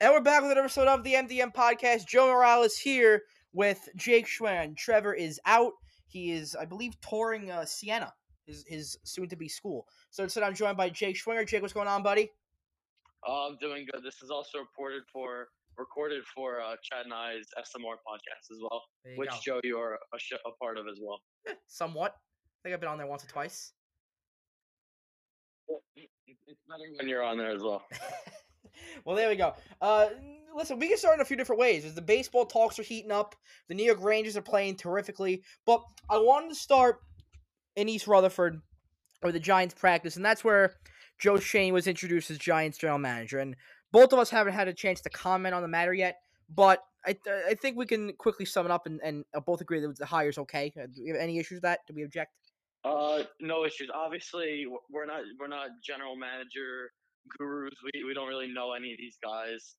And we're back with another episode of the MDM podcast. Joe Morales here with Jake Schwen. Trevor is out. He is, I believe, touring uh, Siena, his, his soon to be school. So instead, I'm joined by Jake Schwinger. Jake, what's going on, buddy? Oh, I'm doing good. This is also reported for recorded for uh, Chad and I's SMR podcast as well, which go. Joe you are a, sh- a part of as well. Eh, Somewhat. I think I've been on there once or twice. It's better when you're on there as well. well, there we go. Uh, listen, we can start in a few different ways. As the baseball talks are heating up, the New York Rangers are playing terrifically. But I wanted to start in East Rutherford, where the Giants practice, and that's where Joe Schoen was introduced as Giants general manager. And both of us haven't had a chance to comment on the matter yet, but I, I think we can quickly sum it up and, and uh, both agree that the hire's okay. Uh, Do we have any issues with that? Do we object? Uh, no issues. Obviously, we're not we're not general manager gurus. We we don't really know any of these guys.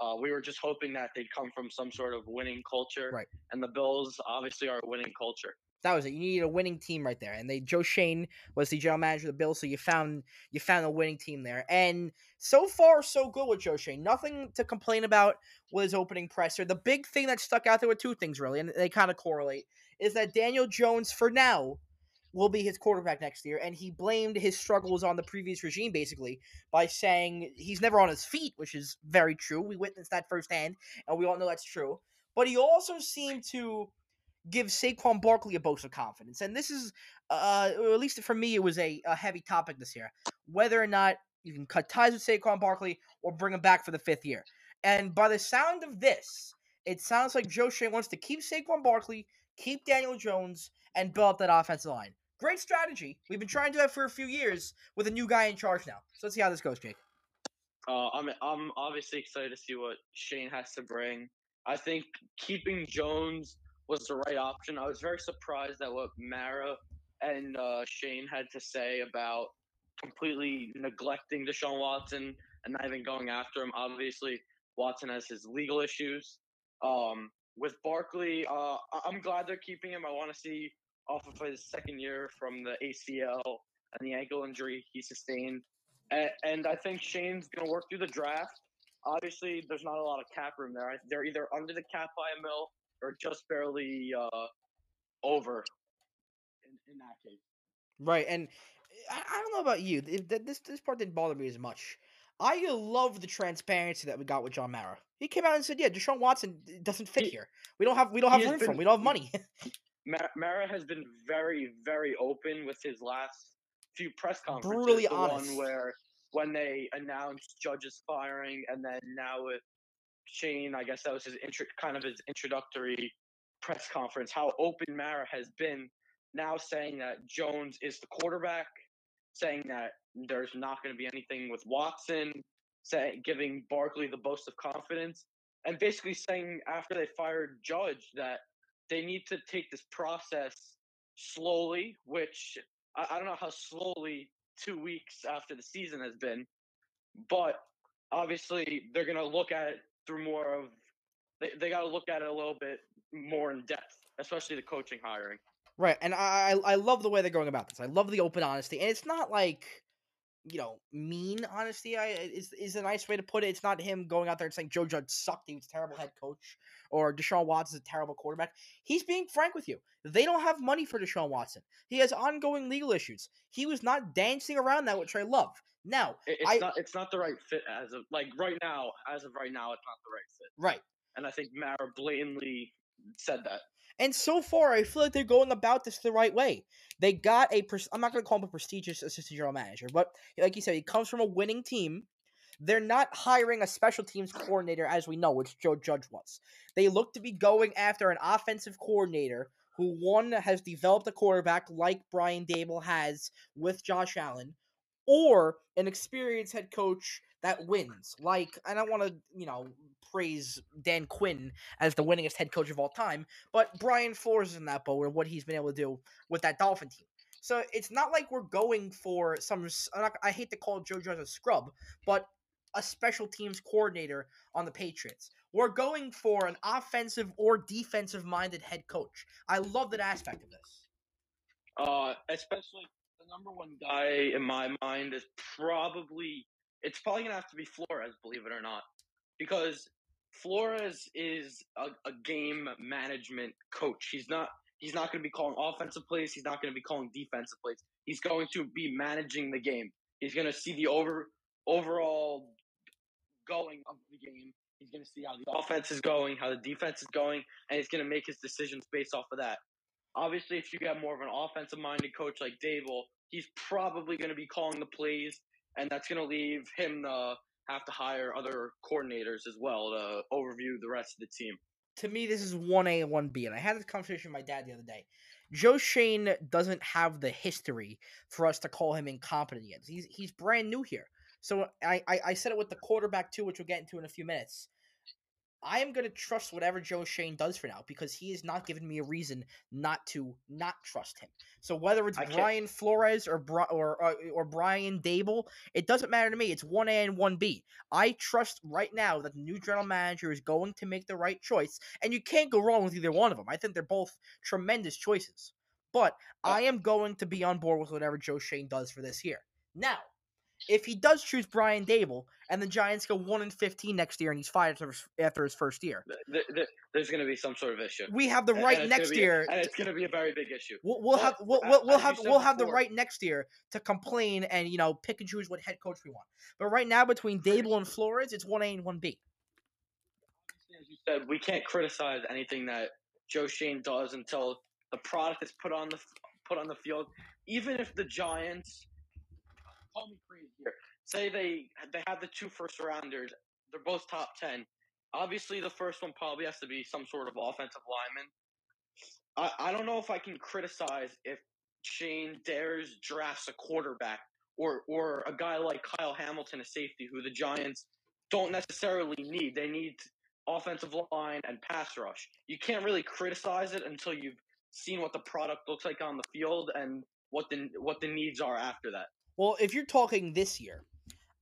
Uh, we were just hoping that they'd come from some sort of winning culture. Right. And the Bills obviously are a winning culture. That was it. You needed a winning team right there, and they Joe Schoen was the general manager of the Bills, so you found you found a winning team there. And so far, so good with Joe Schoen. Nothing to complain about with his opening presser. The big thing that stuck out there were two things really, and they kind of correlate. Is that Daniel Jones for now will be his quarterback next year, and he blamed his struggles on the previous regime basically by saying he's never on his feet, which is very true. We witnessed that firsthand, and we all know that's true. But he also seemed to give Saquon Barkley a boost of confidence. And this is, uh, or at least for me, it was a, a heavy topic this year. Whether or not you can cut ties with Saquon Barkley or bring him back for the fifth year. And by the sound of this, it sounds like Joe Schoen wants to keep Saquon Barkley, keep Daniel Jones, and build up that offensive line. Great strategy. We've been trying to do that for a few years with a new guy in charge now. So let's see how this goes, Jake. Uh, I'm I'm obviously excited to see what Schoen has to bring. I think keeping Jones was the right option. I was very surprised at what Mara and uh, Schoen had to say about completely neglecting Deshaun Watson and not even going after him. Obviously, Watson has his legal issues. Um, with Barkley, uh, I- I'm glad they're keeping him. I want to see off of his second year from the ACL and the ankle injury he sustained. And, and I think Schoen's going to work through the draft. Obviously, there's not a lot of cap room there. They're either under the cap by a mil or just barely uh, over. In, in that case, Right, and I, I don't know about you. This this part didn't bother me as much. I love the transparency that we got with John Mara. He came out and said, "Yeah, Deshaun Watson doesn't fit He- here. We don't have we don't have room for him. We don't have money." Ma- Mara has been very, very open with his last few press conferences. Brutally the honest. one where when they announced Judge's firing, and then now with Schoen, I guess that was his intro, kind of his introductory press conference. How open Mara has been now, saying that Jones is the quarterback, saying that there's not going to be anything with Watson, saying giving Barkley the boast of confidence, and basically saying after they fired Judge that they need to take this process slowly, which I, I don't know how slowly two weeks after the season has been, but obviously they're going to look at it through more of they, they got to look at it a little bit more in depth, especially the coaching hiring. right, and I I I love the way they're going about this. I love the open honesty, and it's not like you know mean honesty. I is is a nice way to put it. It's not him going out there and saying Joe Judge sucked. He was a terrible head coach, or Deshaun Watson's a terrible quarterback. He's being frank with you. They don't have money for Deshaun Watson. He has ongoing legal issues. He was not dancing around that, which I love. Now, it's I- not it's not the right fit as of like right now. As of right now, it's not the right fit, right. and I think Mara blatantly said that. And so far, I feel like they're going about this the right way. They got a. I'm not going to call him a prestigious assistant general manager, but like you said, he comes from a winning team. They're not hiring a special teams coordinator, as we know, which Joe Judge was. They look to be going after an offensive coordinator who, one, has developed a quarterback like Brian Daboll has with Josh Allen, or an experienced head coach that wins. Like, I don't want to, you know, praise Dan Quinn as the winningest head coach of all time, but Brian Flores is in that boat with what he's been able to do with that Dolphin team. So it's not like we're going for some. I hate to call Joe Judge a scrub, but a special teams coordinator on the Patriots. We're going for an offensive or defensive minded head coach. I love that aspect of this. Uh, especially number one guy in my mind is probably it's probably gonna have to be Flores, believe it or not. because Flores is a, a game management coach. He's not he's not to be calling offensive plays. He's not to be calling defensive plays. He's going to be managing the game. He's to see the over overall going of the game. He's to see how the offense is going, how the defense is going, and he's to make his decisions based off of that. Obviously, if you get more of an offensive minded coach like Daboll, he's probably going to be calling the plays, and that's going to leave him to have to hire other coordinators as well to overview the rest of the team. To me, this is 1A and 1B, and I had this conversation with my dad the other day. Joe Schoen doesn't have the history for us to call him incompetent yet. He's he's brand new here. So I, I, I said it with the quarterback too, which we'll get into in a few minutes. I am going to trust whatever Joe Schoen does for now because he has not given me a reason not to not trust him. So whether it's Brian Flores or or uh, or Brian Daboll, it doesn't matter to me. It's one A and one B. I trust right now that the new general manager is going to make the right choice, and you can't go wrong with either one of them. I think they're both tremendous choices. But I am going to be on board with whatever Joe Schoen does for this year. Now, if he does choose Brian Daboll and the Giants go one and fifteen next year and he's fired after his first year, there's going to be some sort of issue. We have the right and next year, and it's going to be a very big issue. We'll, we'll have we'll, we'll, we'll have we'll have the right next year to complain and you know pick and choose what head coach we want. But right now, between Daboll and Flores, it's one A and one B. As you said, we can't criticize anything that Joe Schoen does until the product is put on the put on the field. Even if the Giants call me crazy here. Say they they have the two first rounders. They're both top ten. Obviously, the first one probably has to be some sort of offensive lineman. I, I don't know if I can criticize if Schoen dares drafts a quarterback or or a guy like Kyle Hamilton, a safety, who the Giants don't necessarily need. They need offensive line and pass rush. You can't really criticize it until you've seen what the product looks like on the field and what the what the needs are after that. Well, if you're talking this year,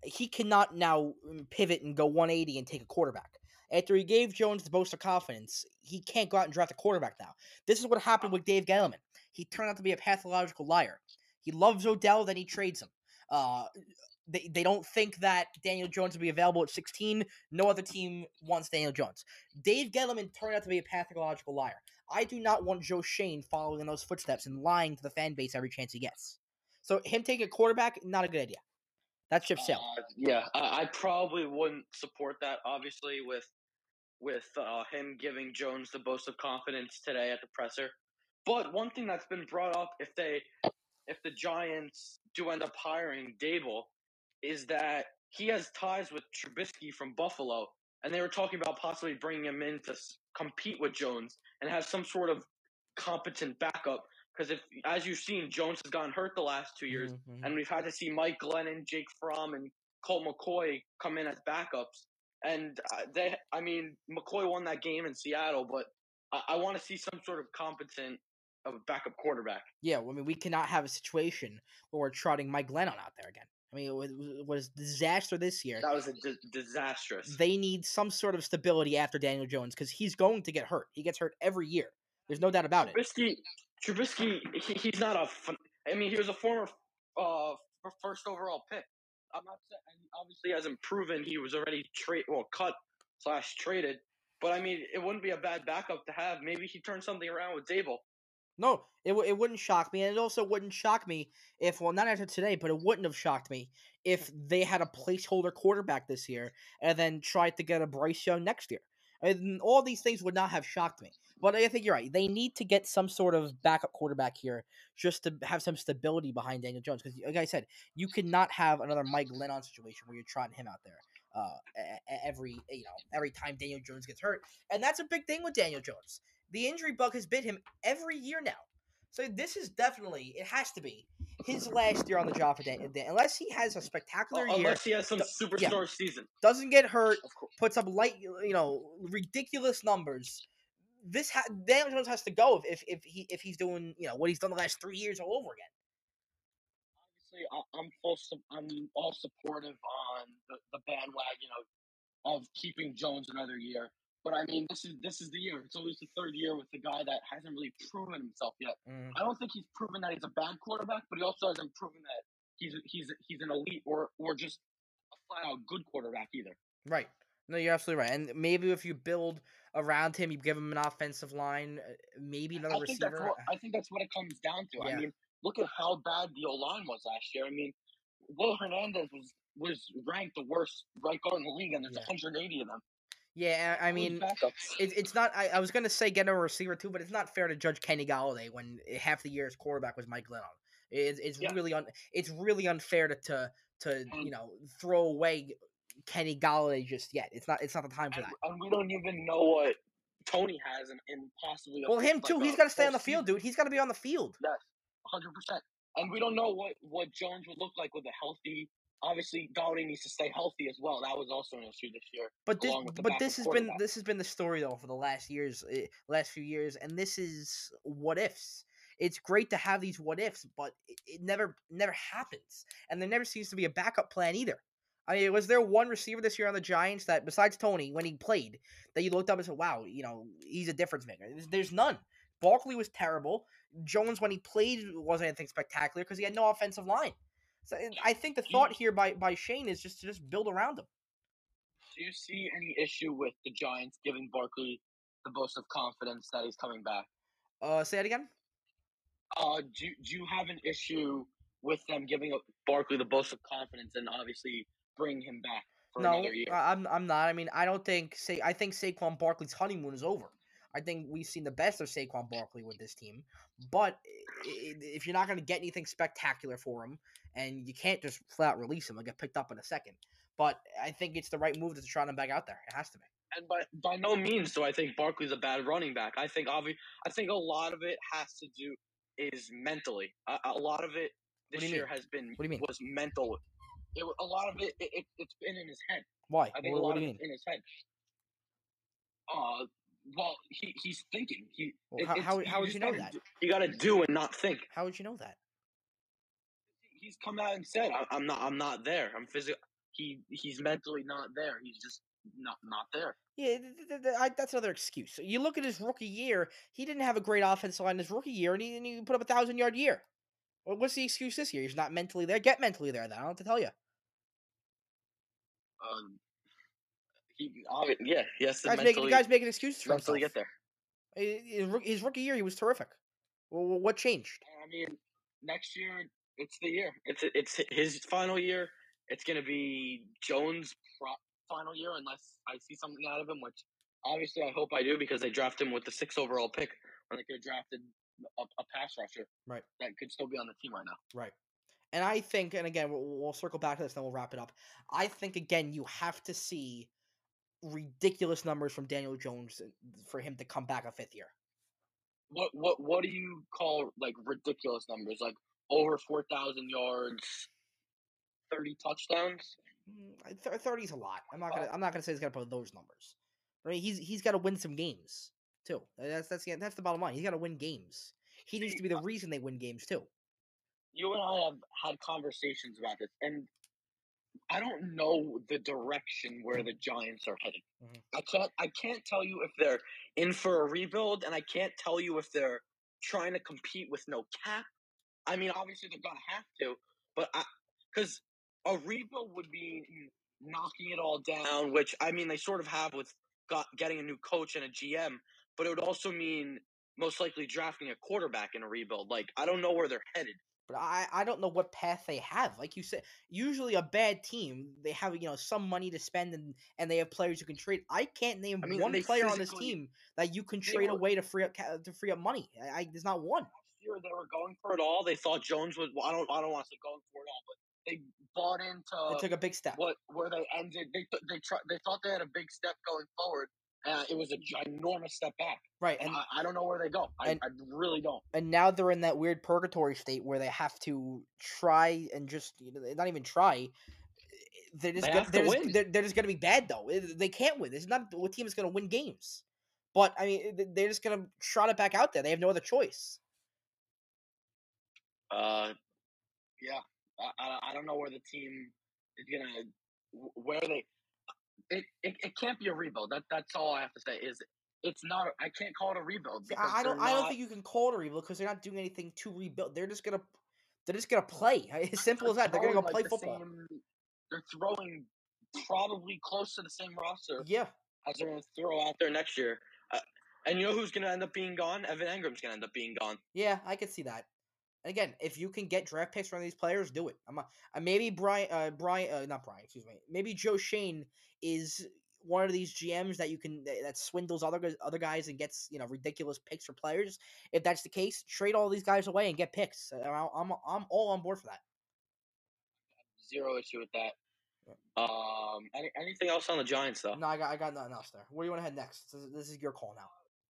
he cannot now mm, pivot and go 180 and take a quarterback. After he gave Jones the boost of confidence, he can't go out and draft a quarterback now. This is what happened with Dave Gettleman. He turned out to be a pathological liar. He loves Odell, then he trades him. Uh, they, they don't think that Daniel Jones will be available at 16. No other team wants Daniel Jones. Dave Gettleman turned out to be a pathological liar. I do not want Joe Schoen following in those footsteps and lying to the fan base every chance he gets. So him taking a quarterback, not a good idea. That's ship sailed. Uh, yeah, I, I, probably wouldn't support that. Obviously, with with uh, him giving Jones the boast of confidence today at the presser. But one thing that's been brought up, if they if the Giants do end up hiring Daboll, is that he has ties with Trubisky from Buffalo, and they were talking about possibly bringing him in to compete with Jones and have some sort of competent backup because if, as you've seen, Jones has gotten hurt the last two years, mm-hmm. and we've had to see Mike Glennon, Jake Fromm, and Colt McCoy come in as backups. And uh, they, I mean, McCoy won that game in Seattle, but I, I want to see some sort of competent of a backup quarterback. Yeah, well, I mean, we cannot have a situation where we're trotting Mike Glennon out there again. I mean, it was, it was disaster this year. That was a di- disastrous. They need some sort of stability after Daniel Jones because he's going to get hurt. He gets hurt every year. There's no doubt about it. Trubisky, he, he's not a. Fun, I mean, he was a former uh, first overall pick. I'm not saying, obviously hasn't proven he was already trade well cut slash traded. But I mean, it wouldn't be a bad backup to have. Maybe he turned something around with Daboll. No, it, w- it wouldn't shock me, and it also wouldn't shock me if, well, not after today, but it wouldn't have shocked me if they had a placeholder quarterback this year and then tried to get a Bryce Young next year. And all these things would not have shocked me. But I think you're right. They need to get some sort of backup quarterback here just to have some stability behind Daniel Jones. Because, like I said, you cannot have another Mike Glennon situation where you're trotting him out there uh, every you know every time Daniel Jones gets hurt, and that's a big thing with Daniel Jones. The injury bug has bit him every year now. So this is definitely it has to be his last year on the job for Daniel. Unless he has a spectacular year, unless he has some superstar yeah, season, doesn't get hurt, puts up light, you know, ridiculous numbers this ha- Daniel Jones has to go if, if, if he if he's doing you know what he's done the last three years all over again. Obviously, I'm full. I'm all supportive on the, the bandwagon of of keeping Jones another year. But I mean, this is this is the year. It's always the third year with the guy that hasn't really proven himself yet. Mm. I don't think he's proven that he's a bad quarterback, but he also hasn't proven that he's he's he's an elite or or just a flat out good quarterback either. Right. No, you're absolutely right. And maybe if you build around him, you give him an offensive line, uh, maybe another I think that's receiver. what I think that's what it comes down to. Yeah. I mean, look at how bad the O line was last year. I mean, Will Hernandez was was ranked the worst right guard in the league, and there's Yeah. 180 of them. Yeah, I mean, it, it's not. I, I was gonna say get a receiver too, but it's not fair to judge Kenny Golladay when eh, half the year's quarterback was Mike Glennon. It's it's Yeah. really un, it's really unfair to to, to you know throw away Kenny Golladay just yet. It's not it's not the time for and, that. and we don't even know what Toney has and, in possibly. Well, him too. a He's got to stay on the field, dude. He's got to be on the field. Yes, hundred percent. And we don't know what what Jones would look like with a healthy. Obviously, Golladay needs to stay healthy as well. That was also an issue this year. But this, along with the but this has been this has been the story though for the last years, eh, last few years, and this is what ifs. It's great to have these what ifs, but it, it never never happens, and there never seems to be a backup plan either. I mean, was there one receiver this year on the Giants that, besides Toney, when he played, that you looked up and said, "Wow, you know, he's a difference maker"? There's, there's none. Barkley was terrible. Jones, when he played, wasn't anything spectacular because he had no offensive line. So I think the thought here by by Schoen is just to just build around him. Do you see any issue with the Giants giving Barkley the boast of confidence that he's coming back? Uh, say it again. Uh, do do you have an issue with them giving up Barkley the boast of confidence and obviously bring him back for no, another year? I- I'm I'm not. I mean, I don't think say I think Saquon Barkley's honeymoon is over. I think we've seen the best of Saquon Barkley with this team, but if you're not going to get anything spectacular for him, and you can't just flat out release him, he'll get picked up in a second. But I think it's the right move to try him back out there. It has to be. and by by no means do I think Barkley's a bad running back. I think obvi- I think a lot of it has to do is mentally. A, a lot of it this year mean? has been What do you mean? was mental. It, a lot of it, it, it it's been in his head. Why? I think What, a lot do of you it's mean? in his head. Uh, well, he he's thinking. He Well, it- how- how- how would you know that? do- You got to do and not think. How would you know that? He's come out and said, I, "I'm not. I'm not there. I'm physical." He he's mentally not there. He's just not not there. Yeah, th- th- th- I, that's another excuse. You look at his rookie year; he didn't have a great offensive line his rookie year, and he, didn't even put up a thousand yard year. What's the excuse this year? He's not mentally there. Get mentally there. Then I don't have to tell you. Um, yeah, he has to Guys mentally, making guys making excuses for mentally himself. get there. His, rookie year, he was terrific. Well, what changed? I mean, next year it's the year. It's it's his final year. It's gonna be Jones' final year unless I see something out of him, which obviously I hope I do because they drafted him with the sixth overall pick when they could have drafted a, a pass rusher Right. that could still be on the team right now. Right. And I think, and again, we'll, we'll circle back to this, then we'll wrap it up. I think again, you have to see ridiculous numbers from Daniel Jones uh, for him to come back a fifth year. What what what do you call like ridiculous numbers? Like over four thousand yards, thirty touchdowns. Mm, th- Thirty's a lot. I'm not gonna. I'm not gonna say he's gonna put those numbers. I mean, he's he's got to win some games too. That's that's the that's the bottom line. He's got to win games. He needs to be the reason they win games too. you and I have had conversations about this, and I don't know the direction where the Giants are heading. Mhm. I can't. I can't tell you if they're in for a rebuild, and I can't tell you if they're trying to compete with no cap. I mean, obviously they're gonna have to, but I because a rebuild would be knocking it all down, which I mean they sort of have with got getting a new coach and a GM, but it would also mean most likely drafting a quarterback in a rebuild. Like I don't know where they're headed. But I I don't know what path they have. Like you said, usually a bad team they have you know some money to spend and and they have players who can trade. I can't name I mean, one player on this team that you can trade were- away to free up to free up money. I, I there's not one. last year they were going for it all. They thought Jones was. Well, I don't. I don't want to say going for it all, but they bought into They took a big step. what where they ended. They th- they try, They thought they had a big step going forward. Uh, it was a ginormous step back. Right, And I, I don't know where they go. I, and- I really don't. and now they're in that weird purgatory state where they have to try and just you know, not even try. They're just They gonna, they're, just, win. they're, they're just gonna be bad though. They can't win. It's not what team is gonna win games. But I mean, they're just gonna trot it back out there. They have no other choice. Uh, yeah. I, I, I don't know where the team is gonna wh- where they. It, it, it can't be a rebuild. That that's all I have to say. Is it's not. I can't call it a rebuild. I, don't. they're I don't think you can call it a rebuild because they're not doing anything to rebuild. They're just gonna. They're just gonna play. As simple as that. They're gonna go throwing, play the football. same- they're throwing probably close to the same roster Yeah, as they're going to throw out there next year. Uh, and you know who's going to end up being gone? Evan Engram's going to end up being gone. yeah, I can see that. Again, if you can get draft picks from these players, do it. I'm a, uh, maybe Brian, uh, Brian, uh, not Brian, excuse me. Maybe Joe Schoen is one of these GMs that you can that swindles other guys, other guys and gets you know ridiculous picks for players. If that's the case, trade all these guys away and get picks. I'm I'm, I'm all on board for that. Zero issue with that. Um, any, anything else on the Giants though? No, I got I got nothing else there. Where do you want to head next? This is, this is your call now.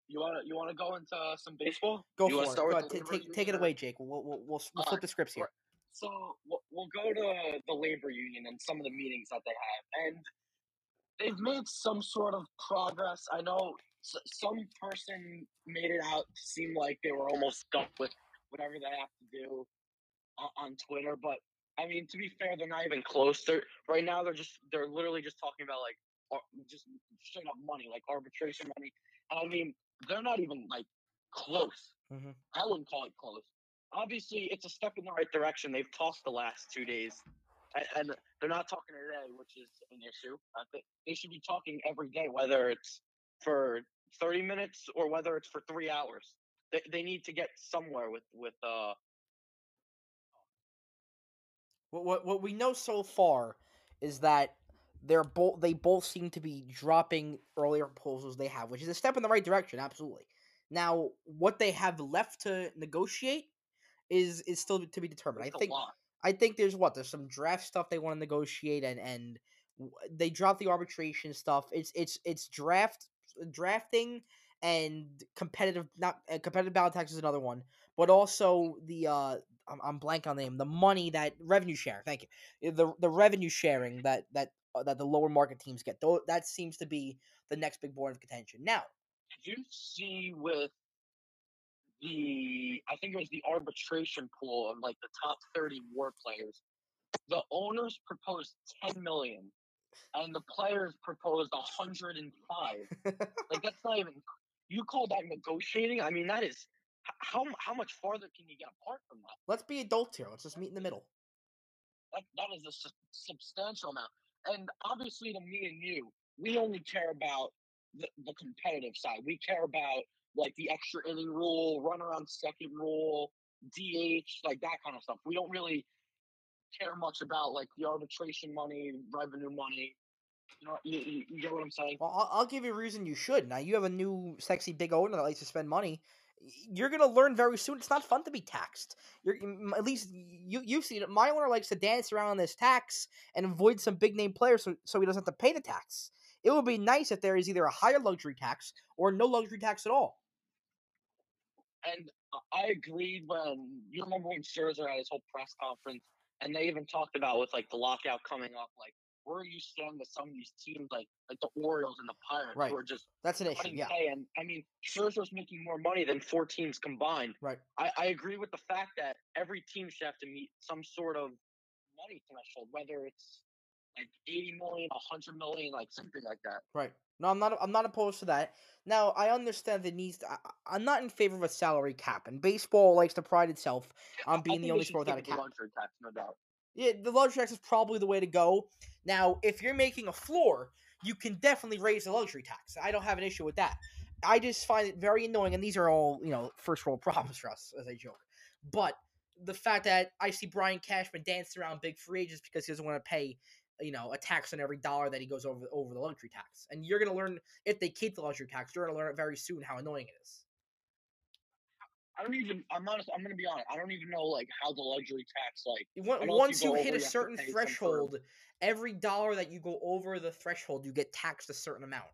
You want to you want to go into uh, some baseball? Go you for wanna it. start Go with the Ta- take take it away, Jake. We'll we'll we'll, we'll flip Alright, the scripts here. So we'll, we'll go to the labor union and some of the meetings that they have, and they've made some sort of progress. I know s- some person made it out to seem like they were almost done with whatever they have to do on, on Twitter, but I mean, to be fair, they're not even close. They're right now. They're just they're literally just talking about like ar- just straight up money, like arbitration money. And I mean, they're not even like close. Mhm. I wouldn't call it close. Obviously, it's a step in the right direction. They've talked the last two days, and, and they're not talking today, which is an issue. Think they should be talking every day, whether it's for thirty minutes or whether it's for three hours. They, they need to get somewhere with with uh What, what what we know so far is that they're both they both seem to be dropping earlier proposals they have, which is a step in the right direction, absolutely. Now, what they have left to negotiate is is still to be determined. I it's think. I think there's what there's some draft stuff they want to negotiate and and they dropped the arbitration stuff. It's it's it's draft drafting and competitive not uh, competitive ballot tax is another one, but also the uh I'm, I'm blank on the name the money that revenue share. Thank you. The the revenue sharing that that Uh, that the lower market teams get. Though that seems to be the next big board of contention. Now, Did you see with the I think it was the arbitration pool of like the top thirty war players, the owners proposed ten million, and the players proposed hundred and five. like that's not even you call that negotiating? I mean that is how how much farther can you get apart from that? let's be adults here. Let's just meet in the middle. That, that is a su- substantial amount. And obviously, to me and you, we only care about the, the competitive side. We care about like the extra inning rule, run on second rule, DH, like that kind of stuff. We don't really care much about like the arbitration money, revenue money. You know, you, you get what I'm saying? Well, I'll, I'll give you a reason you should. Now you have a new sexy big owner that likes to spend money. You're gonna learn very soon. It's not fun to be taxed. You're at least you you've seen it. My owner likes to dance around this tax and avoid some big name players, so so he doesn't have to pay the tax. It would be nice if there is either a higher luxury tax or no luxury tax at all. And I- I agreed when you remember when Scherzer had his whole press conference, and they even talked about with like the lockout coming up, like where are you stand with some of these teams, like like the Orioles and the Pirates, Right. who are just That's an issue. Yeah. pay. And I mean, Scherzer's making more money than four teams combined. Right. I, I agree with the fact that every team should have to meet some sort of money threshold, whether it's like 80 million, 100 million, like something like that. Right. No, I'm not. I'm not opposed to that. Now, I understand the needs. To, I, I'm not in favor of a salary cap, and baseball likes to pride itself on being the only sport without a cap. tax, no doubt. Yeah, the luxury tax is probably the way to go. Now, if you're making a floor, you can definitely raise the luxury tax. I don't have an issue with that. I just find it very annoying, and these are all you know first world problems for us, as I joke. But the fact that I see Brian Cashman dance around big free agents because he doesn't want to pay, you know, a tax on every dollar that he goes over over the luxury tax, and you're gonna learn if they keep the luxury tax, you're gonna learn it very soon how annoying it is. I don't even. I'm honest. I'm gonna be honest. I don't even know like how the luxury tax like. Once, you you hit you a certain threshold, every dollar that you go over the threshold, you get taxed a certain amount.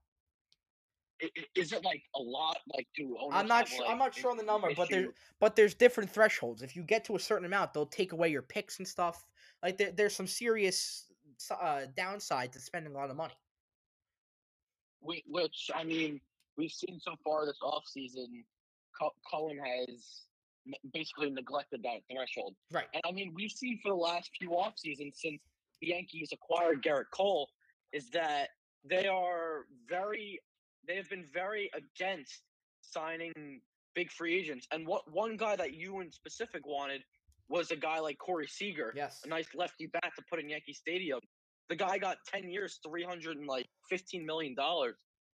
Is it like a lot? Like do? I'm not have, sure. like, I'm not sure on the number, but there's but there's different thresholds. If you get to a certain amount, they'll take away your picks and stuff. Like there, there's some serious uh, downside to spending a lot of money. Whi- which I mean, we've seen so far this offseason, Cu- Cullen has basically neglected that threshold. Right. And I mean, we've seen for the last few off seasons since the Yankees acquired Gerrit Cole, is that they are very, they have been very against signing big free agents. And what one guy that you in specific wanted was a guy like Corey Seager, Yes. a nice lefty bat to put in Yankee Stadium. the guy got ten years, three hundred and like fifteen million dollars.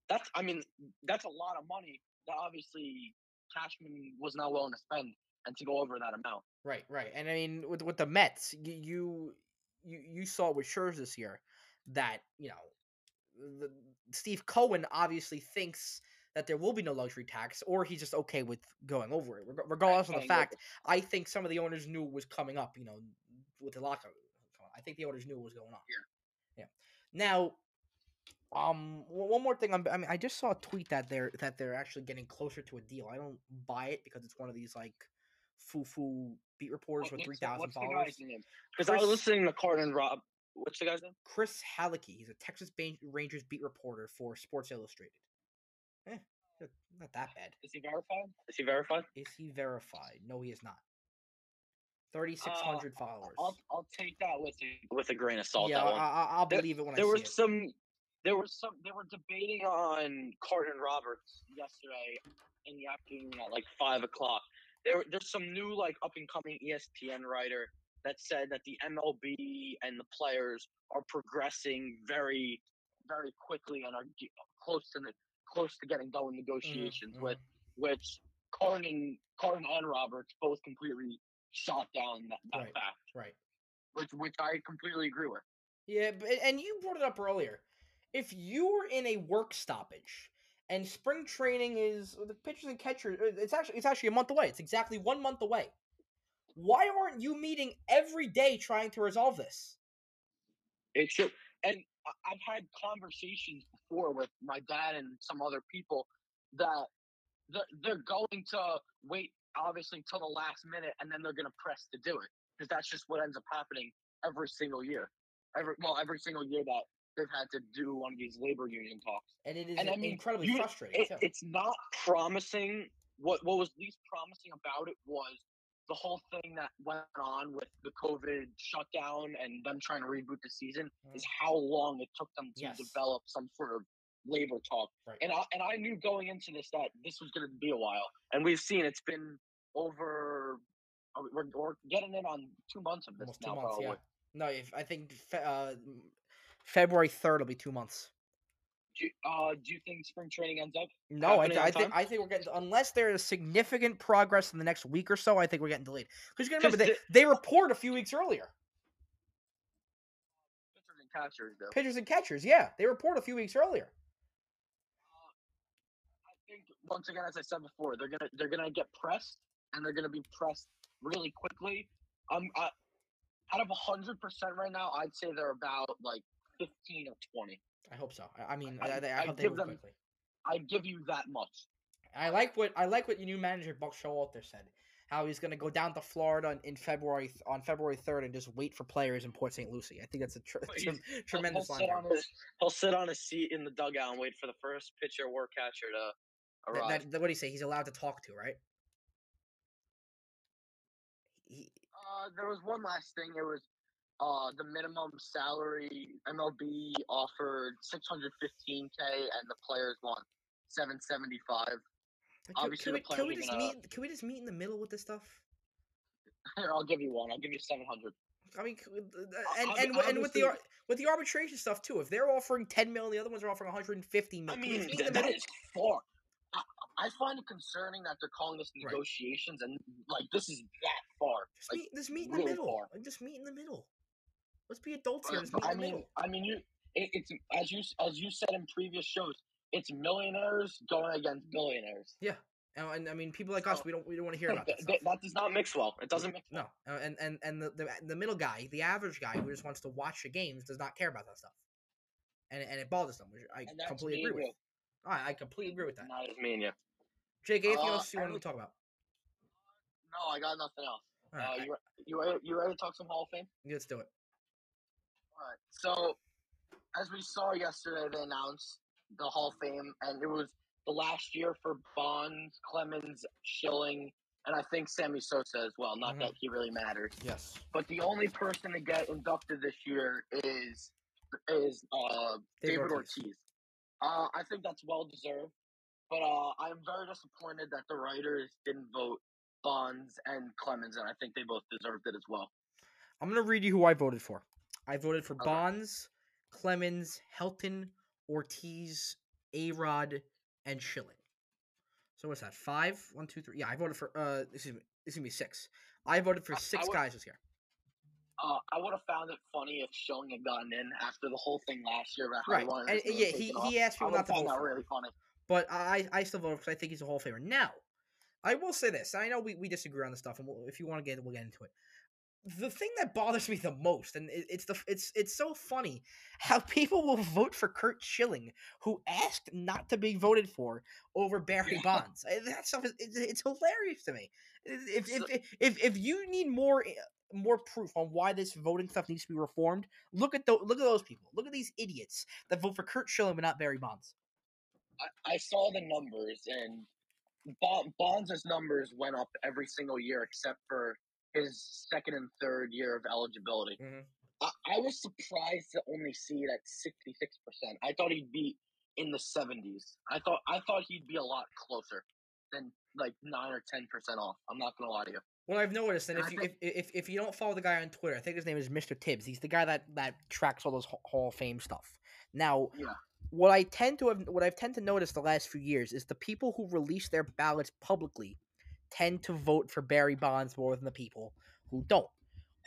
That's I mean that's a lot of money that obviously Cashman was not willing to spend and to go over that amount. Right, right. And I mean, with with the Mets, you you you, saw with Scherzer this year that you know the, Steve Cohen obviously thinks that there will be no luxury tax, or he's just okay with going over it, regardless of the fact. I think some of the owners knew it was coming up. You know, with the lockout. I think the owners knew what was going on. Yeah. Yeah. Now, um, one more thing. I'm, I mean, I just saw a tweet that they're that they're actually getting closer to a deal. I don't buy it because it's one of these like foo-foo beat reporters with What's three thousand followers. Because I was listening to Carton Rob. What's the guy's name? Chris Halicki. He's a Texas Rangers beat reporter for Sports Illustrated. Eh, not- that bad. Is he verified? Is he verified? Is he verified? No, he is not. Thirty six hundred followers. Uh, I'll I'll take that with a, with a grain of salt. yeah, I, one. I, I'll There- believe it when I there see was it. some there was some they were debating on Carton Roberts yesterday in the afternoon at like five o'clock. There there's some new like up and coming ESPN writer that said that the MLB and the players are progressing very very quickly and are close to the close to getting with negotiations mhm. with which Carton Carton and Roberts both completely shot down that, that Right. fact, Right. which which I completely agree with. Yeah, but, and you brought it up earlier. If you were in a work stoppage and spring training is the pitchers and catchers, it's actually it's actually a month away. It's exactly one month away. Why aren't you meeting every day trying to resolve this? It should. And I've had conversations before with my dad and some other people that they're, going to wait, obviously, till the last minute, and then they're going to press to do it because that's just what ends up happening every single year. Every well, every single year that they've had to do one of these labor union talks. And it is And I mean, incredibly you- frustrating. It, it's not promising. What what was least promising about it was the whole thing that went on with the COVID shutdown and them trying to reboot the season is how long it took them to Yes. develop some sort of labor talk. Right. And I and I knew going into this that this was going to be a while, and we've seen it's been over. We're, we're getting in on two months of this Almost now. months. Yeah. No, if I think uh, February third will be two months. Do, you- uh, do you think spring training ends up? No, I, happening th- on I think? I think we're getting unless there is significant progress in the next week or so. I think we're getting delayed because you remember they, Because they report a few weeks earlier. Pitchers and catchers, though. Pitchers and catchers, yeah, they report a few weeks earlier. I think once again, as I said before, they're gonna they're gonna get pressed, and they're gonna be pressed really quickly. Um, I, out of hundred percent right now, I'd say they're about like fifteen or twenty. I hope so. I, I mean, I, I- I, I I hope they move them- quickly. I'd give you that much. I like what I like what your new manager Buck Showalter said. How he's going to go down to Florida in, in February on February third and just wait for players in Port St. Lucie. I think that's a tr- tr- he's- He'll- tremendous he'll line. sit his he'll sit on his seat in the dugout and wait for the first pitcher or catcher to arrive. that- that- what do you say? He's allowed to talk to, right? He, Uh, there was one last thing. It was uh the minimum salary MLB offered 615k and the players want 775. Can, Obviously, can, we, can we just meet? Can we just meet in the middle with this stuff? Here, I'll give you one. I'll give you 700. I mean, and and, and with the with the arbitration stuff too. If they're offering ten million, the other ones are offering one hundred and fifty mil. I million. Can we mean, meet that middle? is far. I, I find it concerning that they're calling this Right. negotiations and like this is that far. Just like, meet, just meet in the middle. far. Just meet in the middle. Let's be adults here. But- Just but I mean, middle. I mean, you. It, it's as you as you said in previous shows. It's millionaires going against billionaires. Yeah, and, and I mean, people like us, we don't we don't want to hear about that th- that does not mix well. It doesn't mix. No, uh, and and and the, the the middle guy, the average guy who just wants to watch the games, does not care about that stuff, and and it bothers them, which I completely agree with. I, I completely agree with that. Not as me and you. Jake, anything Uh, else you wanted and- to talk about? No, I got nothing else. All Uh, right, you you ready, you ready to talk some Hall of Fame? let's do it. Right. So, as we saw yesterday, they announced the Hall of Fame, and it was the last year for Bonds, Clemens, Schilling, and I think Sammy Sosa as well. Not Mhm. that he really matters, Yes, but the only person to get inducted this year is is uh, David David Ortiz. Ortiz. Uh, I think that's well deserved, but uh, I'm very disappointed that the writers didn't vote Bonds and Clemens, and I think they both deserved it as well. I'm gonna read you who I voted for. I voted for Okay. Bonds, Clemens, Helton, Ortiz, A Rod, and Schilling. So what's that? Five? One, two, three. Yeah, I voted for. Uh, excuse me. This is gonna be six. I voted for six would- guys this year. Uh, I would have found it funny if Schilling had gotten in after the whole thing last year about how Right, he wanted and yeah, he, he asked people not to vote that really funny. but I I still voted because I think he's a Hall of Famer. Now, I will say this. I know we, we disagree on this stuff, and we'll, if you want to get, we'll get into it. The thing that bothers me the most, and it, it's the it's it's so funny how people will vote for Curt Schilling, who asked not to be voted for over Barry Yeah. Bonds. Uh, That stuff is it's, it's hilarious to me. If if, So- if if if you need more eh, more proof on why this voting stuff needs to be reformed, look at those look at those people. Look at these idiots that vote for Curt Schilling but not Barry Bonds. I, I saw the numbers, and bon- Bonds' numbers went up every single year except for his second and third year of eligibility. Mhm. I, I was surprised to only see it at sixty six percent. I thought he'd be in the seventies. I thought I thought he'd be a lot closer than like nine or ten percent off. I'm not gonna lie to you. Well, I've noticed, and if you, if, if if you don't follow the guy on Twitter, I think his name is Mr. Tibbs. He's the guy that that tracks all those Hall- Hall of Fame stuff. Now, Yeah. what I tend to have, what I've tend to notice the last few years is the people who release their ballots publicly tend to vote for Barry Bonds more than the people who don't.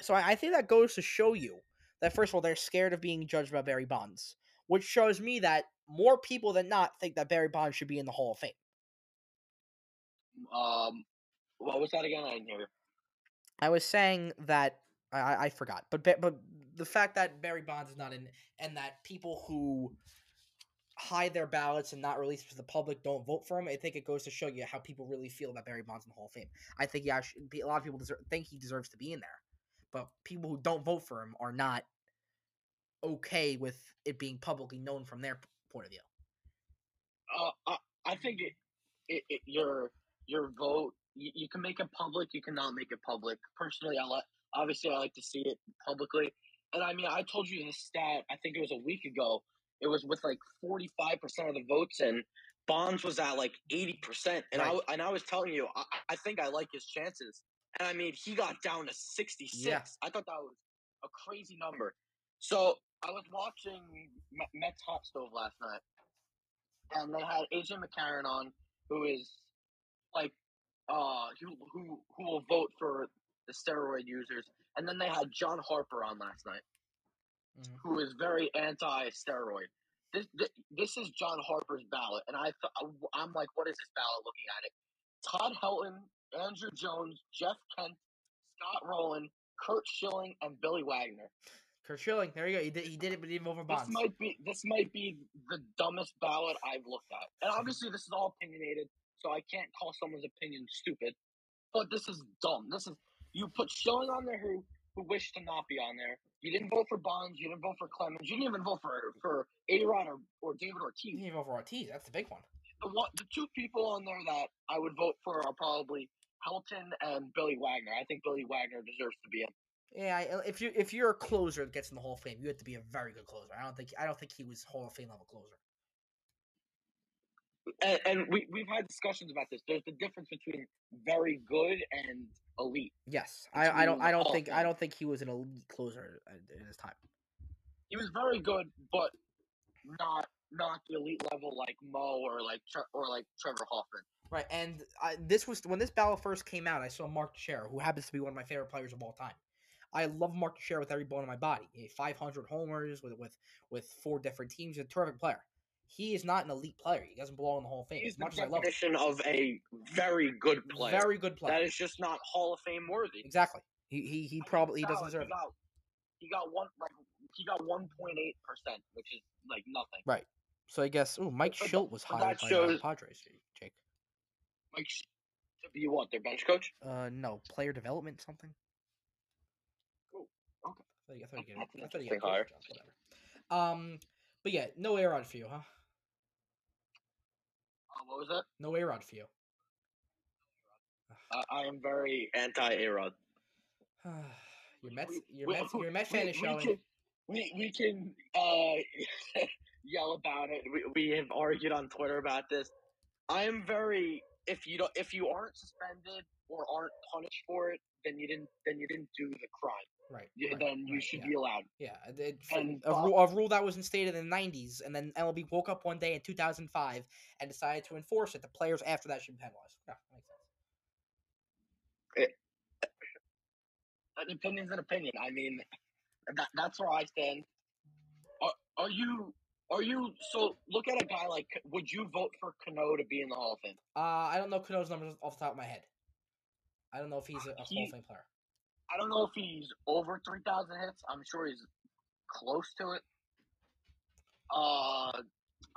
So I, I think that goes to show you that first of all they're scared of being judged by Barry Bonds, which shows me that more people than not think that Barry Bonds should be in the Hall of Fame. Um, what was that again? I didn't hear. I was saying that I, I I forgot, but but the fact that Barry Bonds is not in, and that people who hide their ballots and not release to the public don't vote for him, I think it goes to show you how people really feel about Barry Bonds in the Hall of Fame. I think actually, a lot of people deserve, think he deserves to be in there, but people who don't vote for him are not okay with it being publicly known from their point of view. Uh, I, I think it, it, it your your vote. You, you can make it public. You cannot make it public. Personally, I like. Obviously, I like to see it publicly. And I mean, I told you the stat. I think it was a week ago. It was with like forty five percent of the votes, and Bonds was at like eighty percent. And I Right. w- and I was telling you, I, I think I like his chances. And I mean, he got down to sixty six. Yeah. I thought that was a crazy number. So I was watching Me- Mets Hot Stove last night, and they had AJ McCarron on, who is like, uh, who who who will vote for the steroid users, and then they had John Harper on last night, Mhm. who is very anti-steroid. This this, this is John Harper's ballot, and I th- I'm like, what is this ballot looking at it? Todd Helton, Andruw Jones, Jeff Kent, Scott Rolen, Curt Schilling, and Billy Wagner. Curt Schilling, there you go. He did, he did it, but he didn't vote This might be this might be the dumbest ballot I've looked at, and obviously this is all opinionated, so I can't call someone's opinion stupid. But this is dumb. This is you put Schilling on there who who wished to not be on there. You didn't vote for Bonds. You didn't vote for Clemens. You didn't even vote for for A Rod or, or David Ortiz. didn't vote for Ortiz. That's the big one. The one, the two people on there that I would vote for are probably Helton and Billy Wagner. I think Billy Wagner deserves to be in. Yeah, if you if you're a closer that gets in the Hall of Fame, you have to be a very good closer. I don't think I don't think he was Hall of Fame level closer. And, and we we've had discussions about this. There's the difference between very good and elite. Yes, I, I don't I don't think I don't think he was an elite closer at- in his time. He was very good, but not not the elite level like Mo or like or like Trevor Hoffman. Right, and I, this was when this ballot first came out. I saw Mark Teixeira, who happens to be one of my favorite players of all time. I love Mark Teixeira with every bone in my body. He had 500 homers with with with four different teams. He's a terrific player. He is not an elite player. He doesn't belong in the Hall of Fame. He's As the much as I love him. of a very good player. very good player. That is just not Hall of Fame worthy. exactly. He he, he probably he doesn't deserve he it. got, he got one like he got one point eight percent, which is like nothing. Right. So I guess oh Mike but Shildt was hired by shows- Padres. Jake. To be what their bench coach. Uh, no, player development something. Cool, okay. I thought you, I thought you, That's get, an I thought you got hire. Whatever. Um, but yeah, no A Rod for you, huh? What was that? No A Rod for you. Uh, I am very anti A Rod. your Mets, we- your we- Mets, your Mets we- fan is we. Can, we we can uh, yell about it. We, we have argued on Twitter about this. I am very if you don't if you aren't suspended or aren't punished for it, then you didn't then you didn't do the crime. Right. y- right, then you right, should yeah. be allowed. Yeah, it- And a, a rule that was instated in the '90s, and then MLB woke up one day in 2005 and decided to enforce it. The players after that should be penalized. Yeah, makes sense. An opinion's an opinion. I mean, that, that's where I stand. Are, are you? Are you? So look at a guy like. Would you vote for Cano to be in the Hall of Fame? Uh, I don't know Cano's numbers off the top of my head. I don't know if he's a, a Hall of Fame player. I don't know if he's over three thousand hits. I'm sure he's close to it. Uh,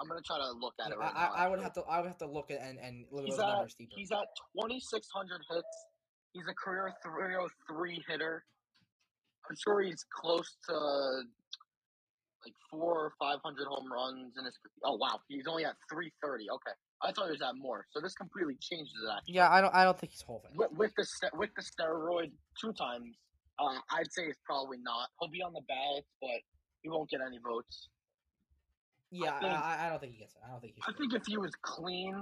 I'm gonna try to look at it right I, now. I, I would have to I would have to look at and, and look at He's those at numbers deeper. he's at 2,600 hits. He's a career 303 hitter. I'm sure he's close to like four or 500 home runs in his. Oh wow, he's only at 330. Okay, I thought he was at more. So this completely changes that. Yeah, I don't I don't think he's holding. With, with the with the steroid two times, uh, I'd say it's probably not. He'll be on the ballot, but he won't get any votes. Yeah, I, think- I, I don't think he gets it. I don't think he's. I think if he was clean,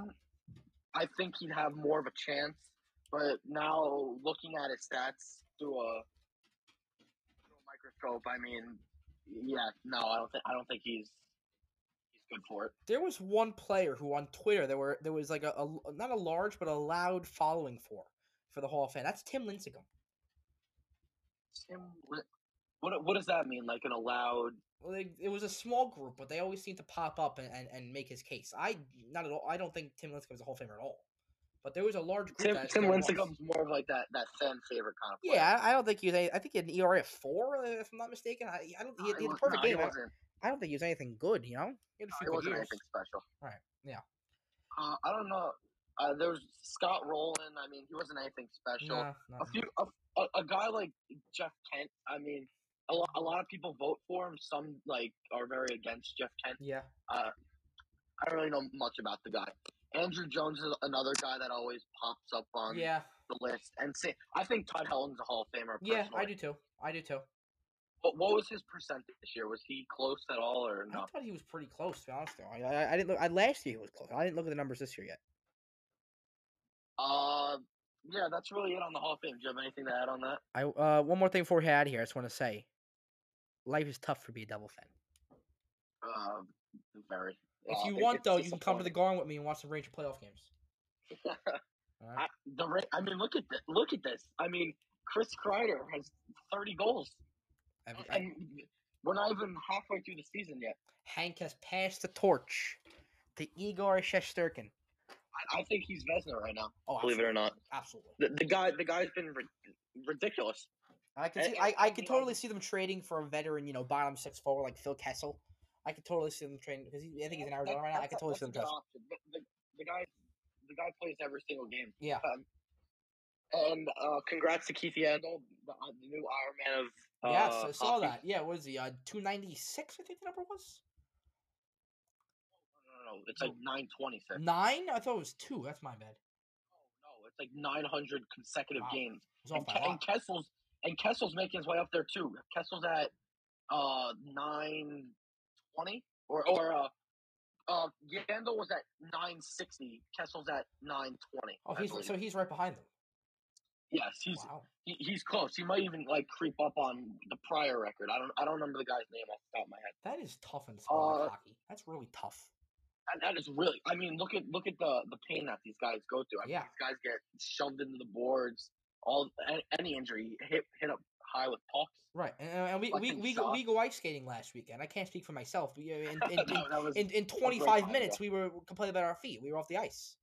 I think he'd have more of a chance. But now looking at his stats through a, through a microscope, I mean, yeah, no, I don't think I don't think he's good for it. There was one player who on Twitter there were there was like a, a not a large but a loud following for for the Hall of Fame. That's Tim Lincecum. Tim, what what does that mean? Like an allowed? Well, they, it was a small group, but they always seem to pop up and, and, and make his case. I not at all. I don't think Tim Lincecum is a Hall of Famer at all. But there was a large group. Tim Tim. Lincecum's more of like that that fan favorite kind of player. Yeah, I don't think he. I think he had an ERA of four, if I'm not mistaken. I, I don't. He had, he had a was- perfect no, game. I- don't think he was anything good. You know, he had a no, few he wasn't years. anything special. Right. Yeah. Uh, I don't know. Uh, there was Scott Rolen. I mean, he wasn't anything special. No, no, a few a, a, guy like Jeff Kent. I mean, a lot, a lot of people vote for him. Some like are very against Jeff Kent. Yeah. Uh, I don't really know much about the guy. Andruw Jones is another guy that always pops up on Yeah. the list. And say, I think Todd Helton's a Hall of Famer. Yeah, I do too. I do too. What, what was his percentage this year? Was he close at all or I no? thought he was pretty close. To be honest, though, I, I, I didn't look. I, last year he was close. I didn't look at the numbers this year yet. Uh, yeah, that's really it on the Hall of Fame. Do you have anything to add on that? I uh, one more thing before we head out of here. I just want to say, life is tough for being a Devil fan. Uh, very. If Uh, you want, though, you can come to the. Garden with me and watch the Ranger playoff games. Right? I, the I mean, look at this. Look at this. I mean, Chris Kreider has 30 goals, I've- and we're not even halfway through the season yet. Hank has passed the torch to Igor Shesterkin. I, I think he's Vezina right now. Oh, Believe it or not, absolutely. the, the guy, the guy's been ri- ridiculous. I can eh, see. and I, I I could totally see them trading for a veteran, you know, bottom six forward like Phil Kessel. I could totally see them trading because I think he's in Arizona That- right now. I that's could totally see them that's trading. The, the, the guy, the guy plays every single game. Yeah. Um, and uh, congrats to Keith Yandle, the, uh, the new Iron Man of. Uh, yes, I saw that. Yeah, what is he? Uh, two ninety six. I think the number was No, no, no, it's like 926. nine. I thought it was two. That's my bad. No, it's like 900 consecutive Wow. games. It was off And, Ke- and. Kessel's and Kessel's making his way up there too. Kessel's at uh 920 or or uh uh Yandle was at 960. Kessel's at 920. Oh, he's so he's right behind them. Yes, he's Wow. he, he's close. He might even like creep up on the prior record. I don't I don't remember the guy's name off the top of my head. That is tough in sport Uh, hockey. That's really tough. And that is really. I mean, look at look at the the pain that these guys go through. I mean, these guys get shoved into the boards. All any injury hit hit up high with pucks. Right, and, and we we we go, we go ice skating last weekend. I can't speak for myself. But, uh, in, in, in, in, in great 25 time, minutes, yeah. we were completely about our feet. We were off the ice.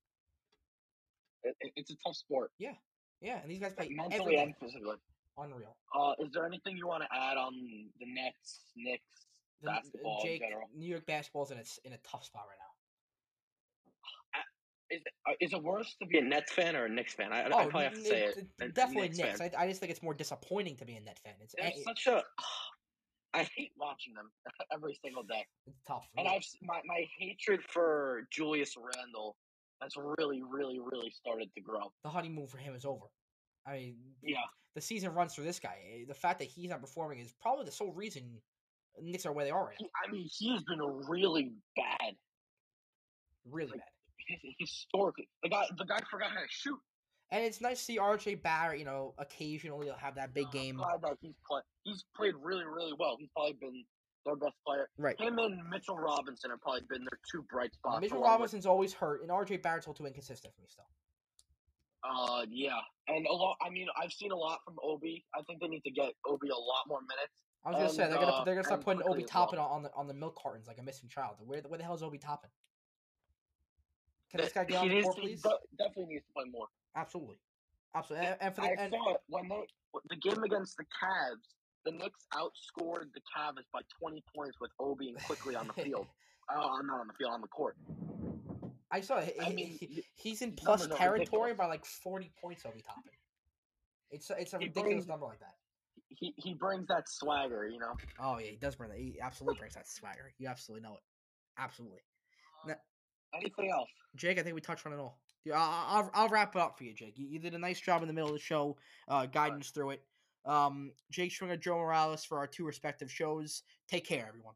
it- it's a tough sport, Yeah, and these guys play mentally and physically. Unreal. Uh, is there anything you want to add on the Nets, Knicks, The- uh, basketball Jake, in general? New York basketball's in a in a tough spot right now. Is it, uh, is it worse to be a Nets fan or a Knicks fan? I, I Oh, probably have to say it- it. it- a- a definitely Knicks Knicks. I, I just think it's more disappointing to be a Net fan. It's a- such a. I hate watching them every single day. it's tough. And. I've my my hatred for Julius Randle has really, really, really started to grow. the honeymoon for him is over. I mean, Yeah, the season runs for this guy. The fact that he's not performing is probably the sole reason Knicks are where they are right now. I mean, he has been really bad Really like- bad. historically. The guy, the guy forgot how to shoot. And it's nice to see RJ Barrett, you know, occasionally he'll have that big game. he's play- he's played really, really well. He's probably been their best player. Right. Him and Mitchell Robinson have probably been their two bright spots. Mitchell along with- Robinson's always hurt, and RJ Barrett's a little too inconsistent for me still. Uh, yeah, and a lot. I mean, I've seen a lot from Obi. I think they need to get Obi a lot more minutes. I was gonna say they're gonna uh, they're gonna start putting Obi as well. On the on the milk cartons like a missing child. Where the- where the hell is Obi Toppin? Can this guy get on the court, please? de- definitely needs to play more. Absolutely, absolutely. And, and for the I and, saw it when they the game against the Cavs. The Knicks outscored the Cavs by 20 points with Obi and Quickley on the field. Oh, I'm not on the field, I'm on the court. I saw it. I he- mean, he- he's in plus territory ridiculous. by like forty points. Obi Toppin. It's a- it's a He ridiculous brings- number like that. He he brings that swagger, you know. Oh yeah, he does bring that. He absolutely brings that swagger. You absolutely know it. Absolutely. Anything else? Jake, I think we touched on it all. Yeah, I'll, I'll, I'll wrap it up for you, Jake. You, you did a nice job in the middle of the show, uh, guiding us through it. Um, Jake Stringer, Joe Morales for our two respective shows. Take care, everyone.